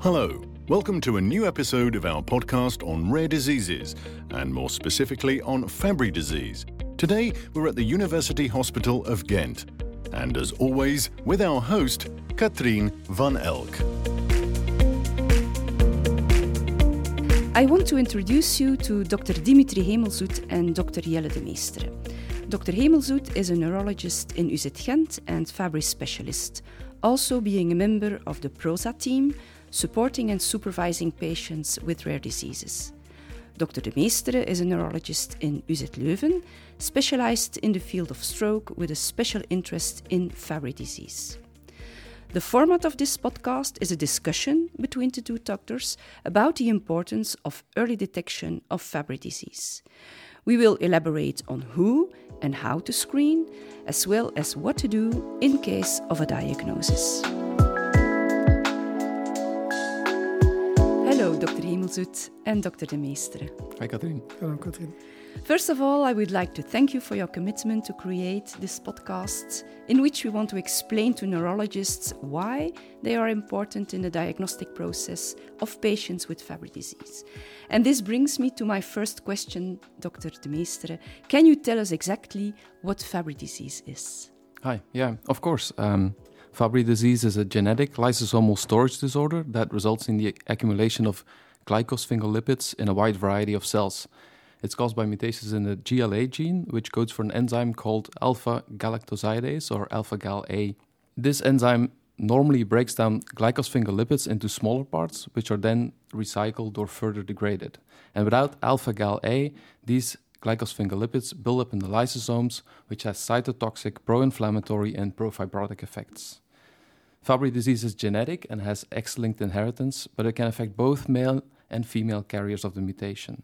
Hello, welcome to a new episode of our podcast on rare diseases, and more specifically on Fabry disease. Today, we're at the University Hospital of Ghent, and as always, with our host, Katrien van Elk. I want to introduce you to Dr. Dimitri Hemelsoet and Dr. Jelle Demeestere. Dr. Hemelsoet is a neurologist in UZ Ghent and Fabry specialist, also being a member of the PROSA team, supporting and supervising patients with rare diseases. Dr. Demeestere is a neurologist in UZ Leuven, specialized in the field of stroke with a special interest in Fabry disease. The format of this podcast is a discussion between the two doctors about the importance of early detection of Fabry disease. We will elaborate on who and how to screen, as well as what to do in case of a diagnosis. Hello, Dr. Hemelsoet and Dr. Demeestere. Hi, Katrien. Hello, Katrien. First of all, I would like to thank you for your commitment to create this podcast, in which we want to explain to neurologists why they are important in the diagnostic process of patients with Fabry disease. And this brings me to my first question, Dr. Demeestere. Can you tell us exactly what Fabry disease is? Hi, yeah, of course. Um, Fabry disease is a genetic lysosomal storage disorder that results in the accumulation of glycosphingolipids in a wide variety of cells. It's caused by mutations in the GLA gene, which codes for an enzyme called alpha galactosidase or alpha gal A. This enzyme normally breaks down glycosphingolipids into smaller parts, which are then recycled or further degraded. And without alpha gal A, these glycosphingolipids build up in the lysosomes, which has cytotoxic, pro inflammatory, and pro fibrotic effects. Fabry disease is genetic and has X linked inheritance, but it can affect both male and female carriers of the mutation.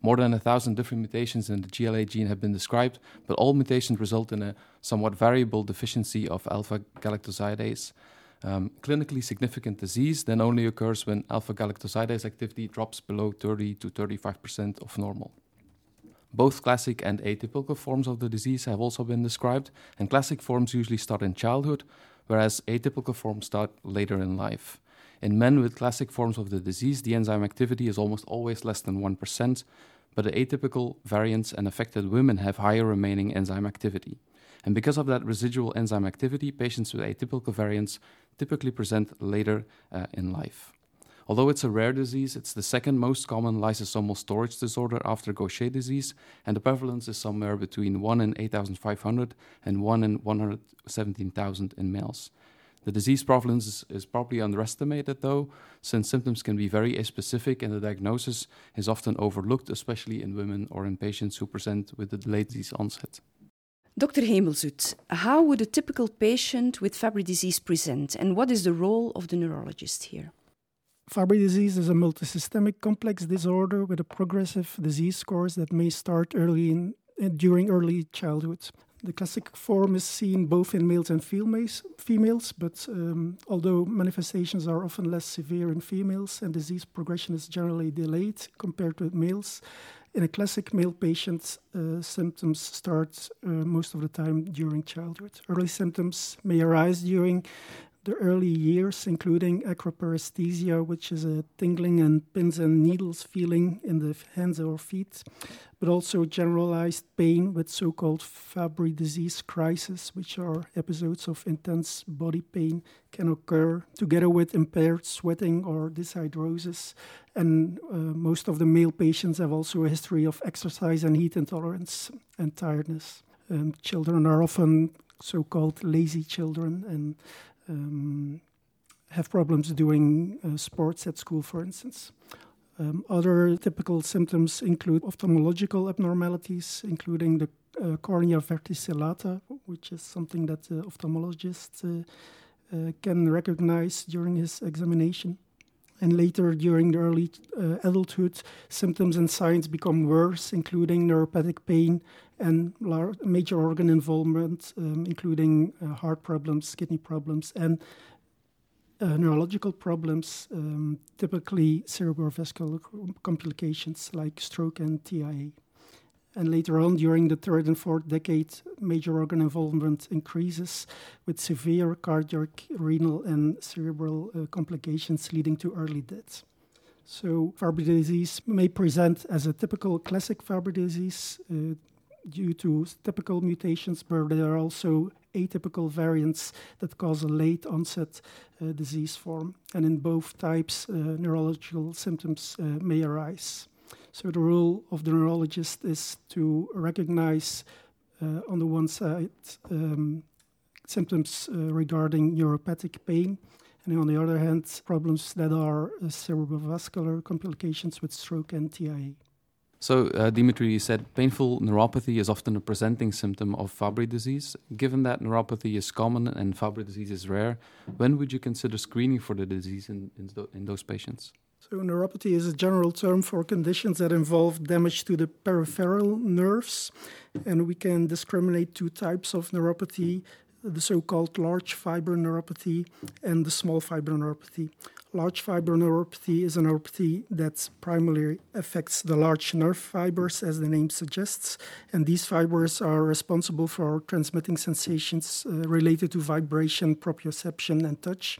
More than a thousand different mutations in the GLA gene have been described, but all mutations result in a somewhat variable deficiency of alpha galactosidase. Um, clinically significant disease then only occurs when alpha galactosidase activity drops below 30 to 35% of normal. Both classic and atypical forms of the disease have also been described, and classic forms usually start in childhood, whereas atypical forms start later in life. In men with classic forms of the disease, the enzyme activity is almost always less than 1%, but the atypical variants and affected women have higher remaining enzyme activity. And because of that residual enzyme activity, patients with atypical variants typically present later uh, in life. Although it's a rare disease, it's the second most common lysosomal storage disorder after Gaucher disease, and the prevalence is somewhere between 1 in 8,500 and 1 in 117,000 in males. The disease prevalence is, is, probably underestimated, though, since symptoms can be very specific and the diagnosis is often overlooked, especially in women or in patients who present with the delayed disease onset. Dr. Hemelsoet, how would a typical patient with Fabry disease present, and what is the role of the neurologist here? Fabry disease is a multisystemic complex disorder with a progressive disease course that may start early in, during early childhood. The classic form is seen both in males and females, females but um, although manifestations are often less severe in females and disease progression is generally delayed compared to males, in a classic male patient, uh, symptoms start uh, most of the time during childhood. Early symptoms may arise during the early years, including acroparesthesia, which is a tingling and pins and needles feeling in the hands or feet, but also generalized pain with so called Fabry disease crisis, which are episodes of intense body pain, can occur together with impaired sweating or dehydrosis. And uh, most of the male patients have also a history of exercise and heat intolerance and tiredness. Um, children are often so called lazy children and um, have problems doing uh, sports at school, for instance. Um, other typical symptoms include ophthalmological abnormalities, including the uh, cornea verticillata, which is something that the ophthalmologist uh, uh, can recognize during his examination. And later, during the early uh, adulthood, symptoms and signs become worse, including neuropathic pain and major organ involvement, um, including uh, heart problems, kidney problems, and uh, neurological problems, um, typically cerebrovascular complications like stroke and TIA. And later on, during the third and fourth decade, major organ involvement increases with severe cardiac, renal, and cerebral uh, complications leading to early death. So, Fabry disease may present as a typical classic Fabry disease uh, due to typical mutations, but there are also atypical variants that cause a late onset uh, disease form. And in both types, uh, neurological symptoms uh, may arise. So, the role of the neurologist is to recognize, uh, on the one side, um, symptoms uh, regarding neuropathic pain and on the other hand, problems that are uh, cerebrovascular complications with stroke and TIA. So, uh, Dimitri, you said painful neuropathy is often a presenting symptom of Fabry disease. Given that neuropathy is common and Fabry disease is rare, when would you consider screening for the disease in, in, th in those patients? So, neuropathy is a general term for conditions that involve damage to the peripheral nerves, and we can discriminate two types of neuropathy the so called large fiber neuropathy and the small fiber neuropathy. Large fiber neuropathy is a neuropathy that primarily affects the large nerve fibers, as the name suggests, and these fibers are responsible for transmitting sensations uh, related to vibration, proprioception, and touch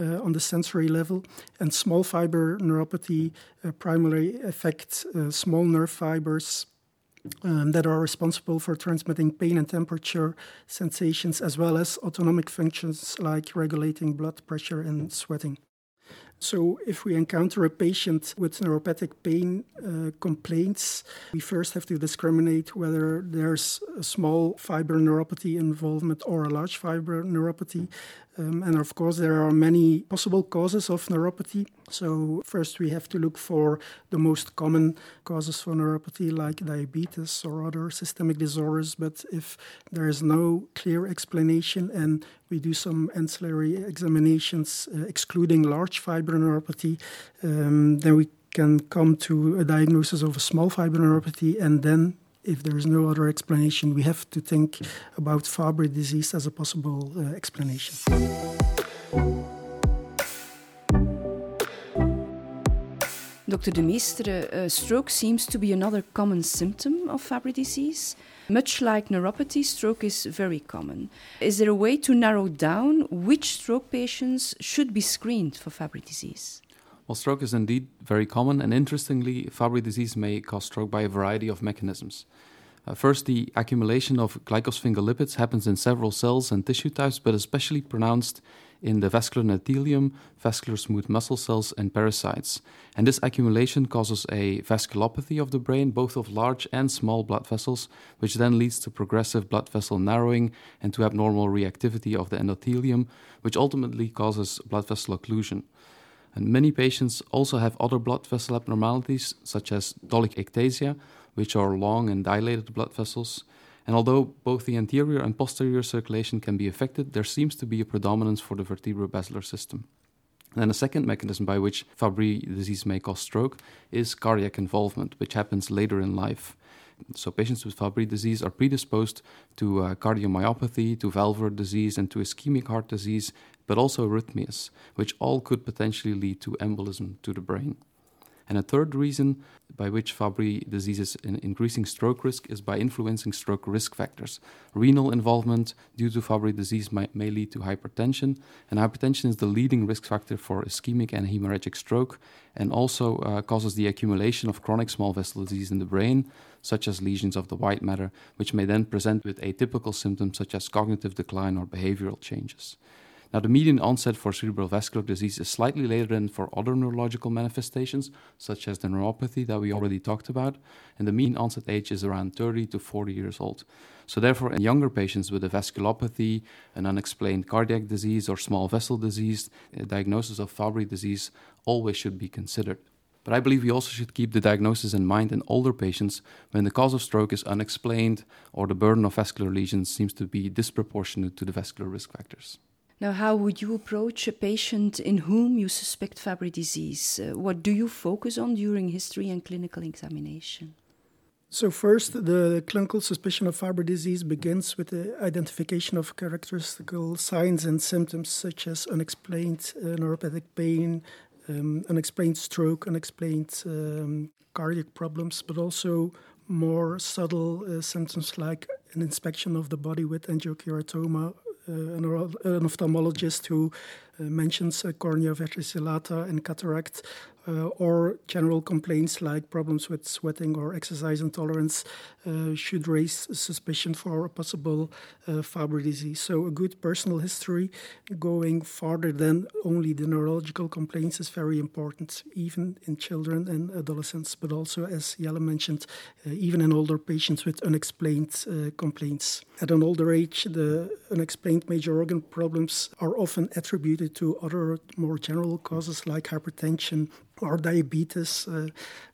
uh, on the sensory level. And small fiber neuropathy uh, primarily affects uh, small nerve fibers um, that are responsible for transmitting pain and temperature sensations, as well as autonomic functions like regulating blood pressure and sweating. So, if we encounter a patient with neuropathic pain uh, complaints, we first have to discriminate whether there's a small fiber neuropathy involvement or a large fiber neuropathy. Um, and of course, there are many possible causes of neuropathy. So, first, we have to look for the most common causes for neuropathy, like diabetes or other systemic disorders. But if there is no clear explanation and we do some ancillary examinations uh, excluding large fiber neuropathy, um, then we can come to a diagnosis of a small fiber neuropathy and then if there is no other explanation, we have to think about Fabry disease as a possible uh, explanation. Dr. De Meestere, uh, stroke seems to be another common symptom of Fabry disease. Much like neuropathy, stroke is very common. Is there a way to narrow down which stroke patients should be screened for Fabry disease? Well, stroke is indeed very common, and interestingly, Fabry disease may cause stroke by a variety of mechanisms. Uh, first, the accumulation of glycosphingolipids happens in several cells and tissue types, but especially pronounced in the vascular endothelium, vascular smooth muscle cells, and pericytes. And this accumulation causes a vasculopathy of the brain, both of large and small blood vessels, which then leads to progressive blood vessel narrowing and to abnormal reactivity of the endothelium, which ultimately causes blood vessel occlusion. And many patients also have other blood vessel abnormalities, such as dolichoectasia, which are long and dilated blood vessels. And although both the anterior and posterior circulation can be affected, there seems to be a predominance for the vertebrobasilar system. And then a second mechanism by which Fabry disease may cause stroke is cardiac involvement, which happens later in life. So patients with Fabry disease are predisposed to uh, cardiomyopathy, to valvular disease, and to ischemic heart disease, but also arrhythmias, which all could potentially lead to embolism to the brain. And a third reason by which Fabry disease is increasing stroke risk is by influencing stroke risk factors. Renal involvement due to Fabry disease might, may lead to hypertension, and hypertension is the leading risk factor for ischemic and hemorrhagic stroke, and also uh, causes the accumulation of chronic small vessel disease in the brain, such as lesions of the white matter, which may then present with atypical symptoms such as cognitive decline or behavioral changes. Now, the median onset for cerebral vascular disease is slightly later than for other neurological manifestations, such as the neuropathy that we already talked about, and the mean onset age is around 30 to 40 years old. So, therefore, in younger patients with a vasculopathy, an unexplained cardiac disease, or small vessel disease, a diagnosis of Fabry disease always should be considered. But I believe we also should keep the diagnosis in mind in older patients when the cause of stroke is unexplained or the burden of vascular lesions seems to be disproportionate to the vascular risk factors. Now, how would you approach a patient in whom you suspect Fabry disease? Uh, what do you focus on during history and clinical examination? So, first, the clinical suspicion of Fabry disease begins with the identification of characteristic signs and symptoms such as unexplained uh, neuropathic pain, um, unexplained stroke, unexplained um, cardiac problems, but also more subtle uh, symptoms like an inspection of the body with angiokeratoma, an, an, ophthalmologist who uh, mentions cornea verticillata and cataract, uh, or general complaints like problems with sweating or exercise intolerance uh, should raise suspicion for a possible uh, Fabry disease. So, a good personal history going farther than only the neurological complaints is very important, even in children and adolescents, but also, as Jelle mentioned, uh, even in older patients with unexplained uh, complaints. At an older age, the unexplained major organ problems are often attributed to other more general causes like hypertension, or diabetes uh,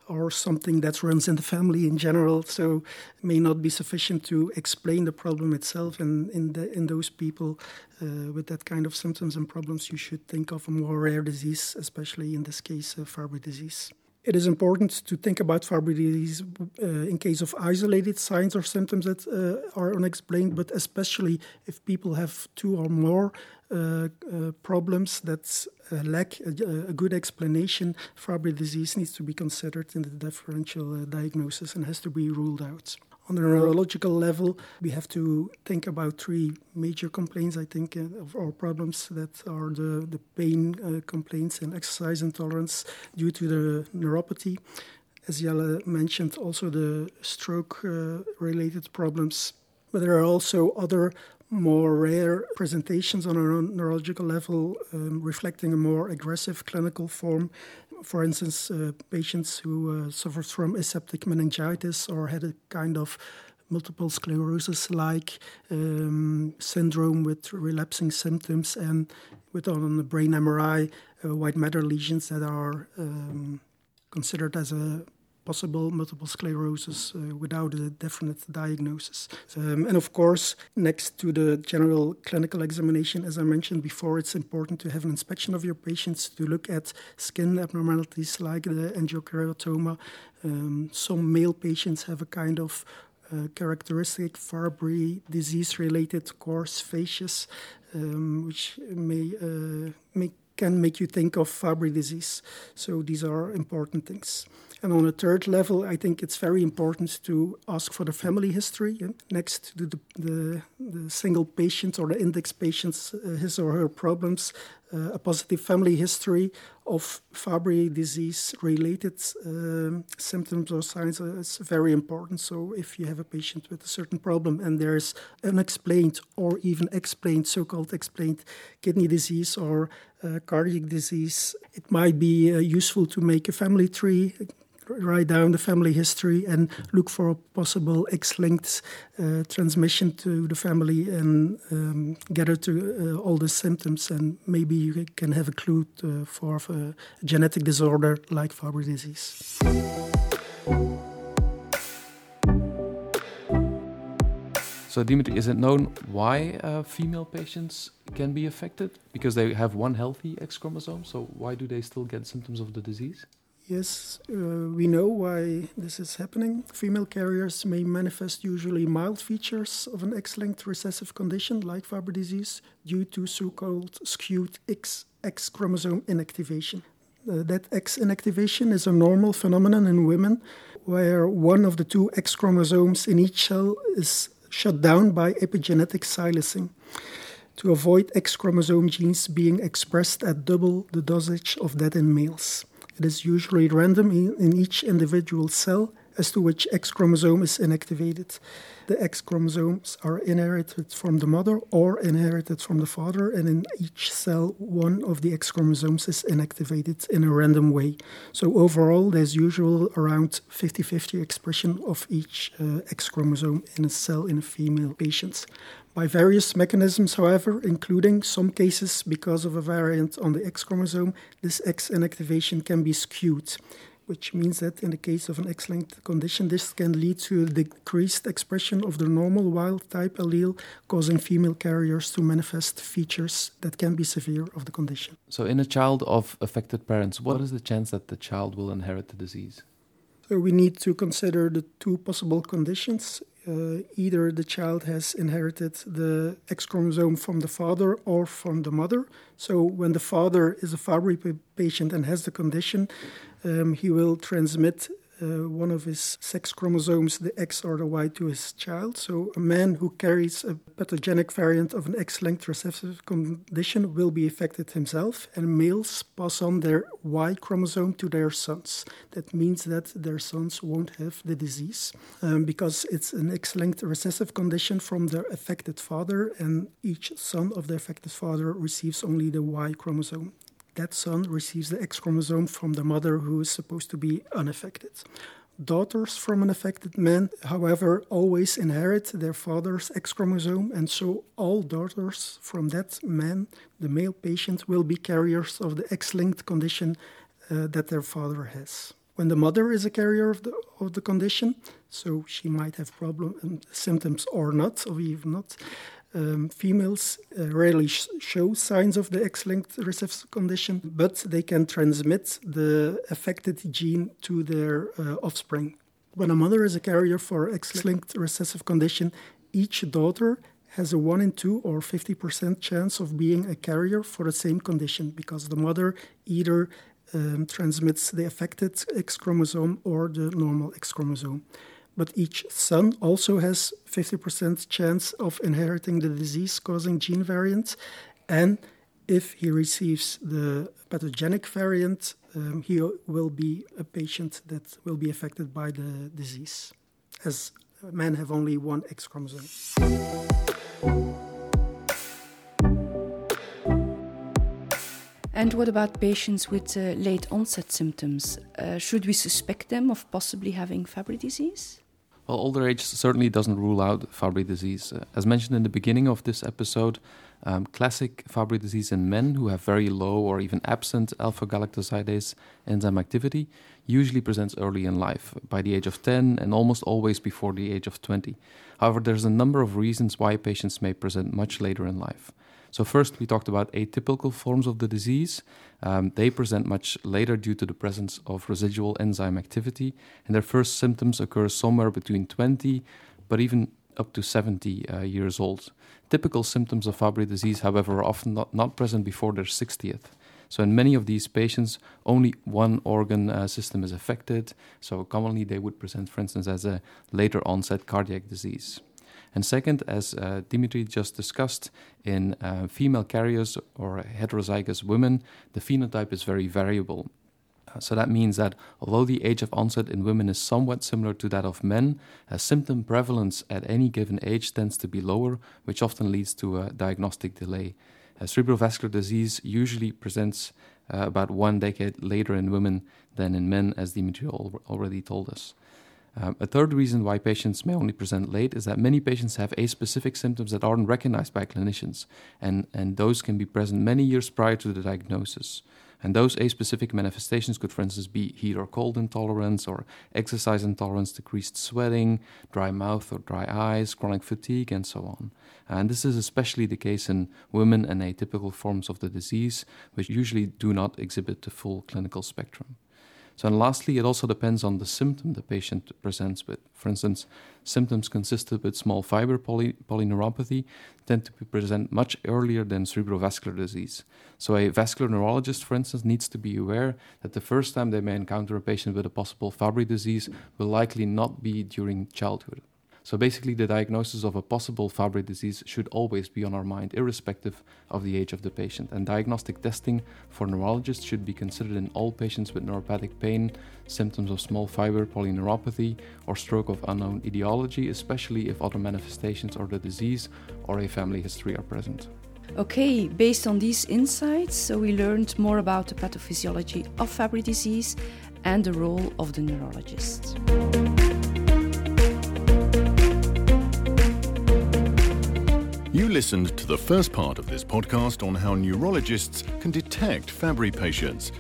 or something that runs in the family in general. So may not be sufficient to explain the problem itself. And in, the, in those people uh, with that kind of symptoms and problems, you should think of a more rare disease, especially in this case, uh, Fabry disease. It is important to think about Fabry disease uh, in case of isolated signs or symptoms that uh, are unexplained, but especially if people have two or more uh, uh, problems that uh, lack a, a, good explanation, Fabry disease needs to be considered in the differential diagnosis and has to be ruled out. On the neurological level, we have to think about three major complaints, I think, uh, or problems that are the, the pain uh, complaints and exercise intolerance due to the neuropathy. As Jelle mentioned, also the stroke uh, related problems. But there are also other more rare presentations on a neurological level um, reflecting a more aggressive clinical form. For instance, uh, patients who uh, suffered from aseptic meningitis or had a kind of multiple sclerosis like um, syndrome with relapsing symptoms and with on the brain MRI uh, white matter lesions that are um, considered as a possible multiple sclerosis uh, without a definite diagnosis. Um, and of course, next to the general clinical examination, as I mentioned before, it's important to have an inspection of your patients to look at skin abnormalities like the angiokeratoma. Um, some male patients have a kind of uh, characteristic Fabry disease related coarse facies, um, which may, uh, may, can make you think of Fabry disease. So these are important things. And on a third level, I think it's very important to ask for the family history next to the, the, the single patient or the index patient's uh, his or her problems. Uh, a positive family history of Fabry disease related um, symptoms or signs is very important. So, if you have a patient with a certain problem and there's unexplained or even explained, so called explained kidney disease or uh, cardiac disease, it might be uh, useful to make a family tree, write down the family history and look for possible X-linked uh, transmission to the family and um, gather to uh, all the symptoms and maybe you can have a clue to, for a genetic disorder like Fabry disease. So, Dimitri, is it known why uh, female patients can be affected? Because they have one healthy X chromosome. So, why do they still get symptoms of the disease? Yes, uh, we know why this is happening. Female carriers may manifest usually mild features of an X linked recessive condition like Fabry disease due to so called skewed X, X chromosome inactivation. Uh, that X inactivation is a normal phenomenon in women where one of the two X chromosomes in each cell is shut down by epigenetic silencing to avoid X chromosome genes being expressed at double the dosage of that in males. It is usually random in, in each individual cell as to which X chromosome is inactivated. The X chromosomes are inherited from the mother or inherited from the father, and in each cell, one of the X chromosomes is inactivated in a random way. So, overall, there's usual around 50 50 expression of each uh, X chromosome in a cell in a female patient by various mechanisms, however, including some cases because of a variant on the X chromosome, this X inactivation can be skewed, which means that in the case of an X linked condition, this can lead to a decreased expression of the normal wild type allele, causing female carriers to manifest features that can be severe of the condition. So, in a child of affected parents, what is the chance that the child will inherit the disease? So, we need to consider the two possible conditions either the child has inherited the X chromosome from the father or from the mother. So, when the father is a Fabry patient and has the condition, um, he will transmit uh, one of his sex chromosomes, the X or the Y, to his child. So, a man who carries a pathogenic variant of an X linked recessive condition will be affected himself, and males pass on their Y chromosome to their sons. That means that their sons won't have the disease um, because it's an X linked recessive condition from the affected father, and each son of the affected father receives only the Y chromosome that son receives the X chromosome from the mother who is supposed to be unaffected. Daughters from an affected man, however, always inherit their father's X chromosome, and so all daughters from that man, the male patient, will be carriers of the X linked condition uh, that their father has. When the mother is a carrier of the, of the condition, so she might have problem um, symptoms or not, or even not, um, females uh, rarely sh show signs of the X-linked recessive condition, but they can transmit the affected gene to their uh, offspring. When a mother is a carrier for X-linked recessive condition, each daughter has a 1 in 2 or 50% chance of being a carrier for the same condition because the mother either um, transmits the affected X chromosome or the normal X chromosome but each son also has 50% chance of inheriting the disease causing gene variant and if he receives the pathogenic variant um, he will be a patient that will be affected by the disease as men have only one x chromosome And what about patients with uh, late onset symptoms? Uh, should we suspect them of possibly having Fabry disease? Well, older age certainly doesn't rule out Fabry disease. Uh, as mentioned in the beginning of this episode, um, classic Fabry disease in men who have very low or even absent alpha galactosidase enzyme activity usually presents early in life, by the age of 10 and almost always before the age of 20. However, there's a number of reasons why patients may present much later in life. So, first, we talked about atypical forms of the disease. Um, they present much later due to the presence of residual enzyme activity, and their first symptoms occur somewhere between 20 but even up to 70 uh, years old. Typical symptoms of Fabry disease, however, are often not, not present before their 60th. So, in many of these patients, only one organ uh, system is affected. So, commonly they would present, for instance, as a later onset cardiac disease. And second, as uh, Dimitri just discussed, in uh, female carriers or heterozygous women, the phenotype is very variable. Uh, so that means that although the age of onset in women is somewhat similar to that of men, symptom prevalence at any given age tends to be lower, which often leads to a diagnostic delay. cerebrovascular disease usually presents uh, about one decade later in women than in men, as Dimitri al- already told us. Um, a third reason why patients may only present late is that many patients have aspecific symptoms that aren't recognized by clinicians, and, and those can be present many years prior to the diagnosis. And those aspecific manifestations could, for instance, be heat or cold intolerance, or exercise intolerance, decreased sweating, dry mouth or dry eyes, chronic fatigue, and so on. And this is especially the case in women and atypical forms of the disease, which usually do not exhibit the full clinical spectrum. So, and lastly, it also depends on the symptom the patient presents with. For instance, symptoms consistent with small fiber poly- polyneuropathy tend to be present much earlier than cerebrovascular disease. So, a vascular neurologist, for instance, needs to be aware that the first time they may encounter a patient with a possible Fabry disease will likely not be during childhood. So basically, the diagnosis of a possible Fabry disease should always be on our mind, irrespective of the age of the patient. And diagnostic testing for neurologists should be considered in all patients with neuropathic pain, symptoms of small fiber polyneuropathy, or stroke of unknown etiology, especially if other manifestations of the disease or a family history are present. Okay, based on these insights, so we learned more about the pathophysiology of Fabry disease and the role of the neurologist. Listened to the first part of this podcast on how neurologists can detect Fabry patients.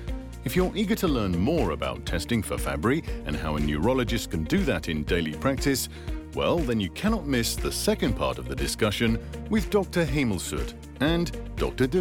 If you're eager to learn more about testing for Fabry and how a neurologist can do that in daily practice, well, then you cannot miss the second part of the discussion with Dr. Hemelsoet and Dr. De.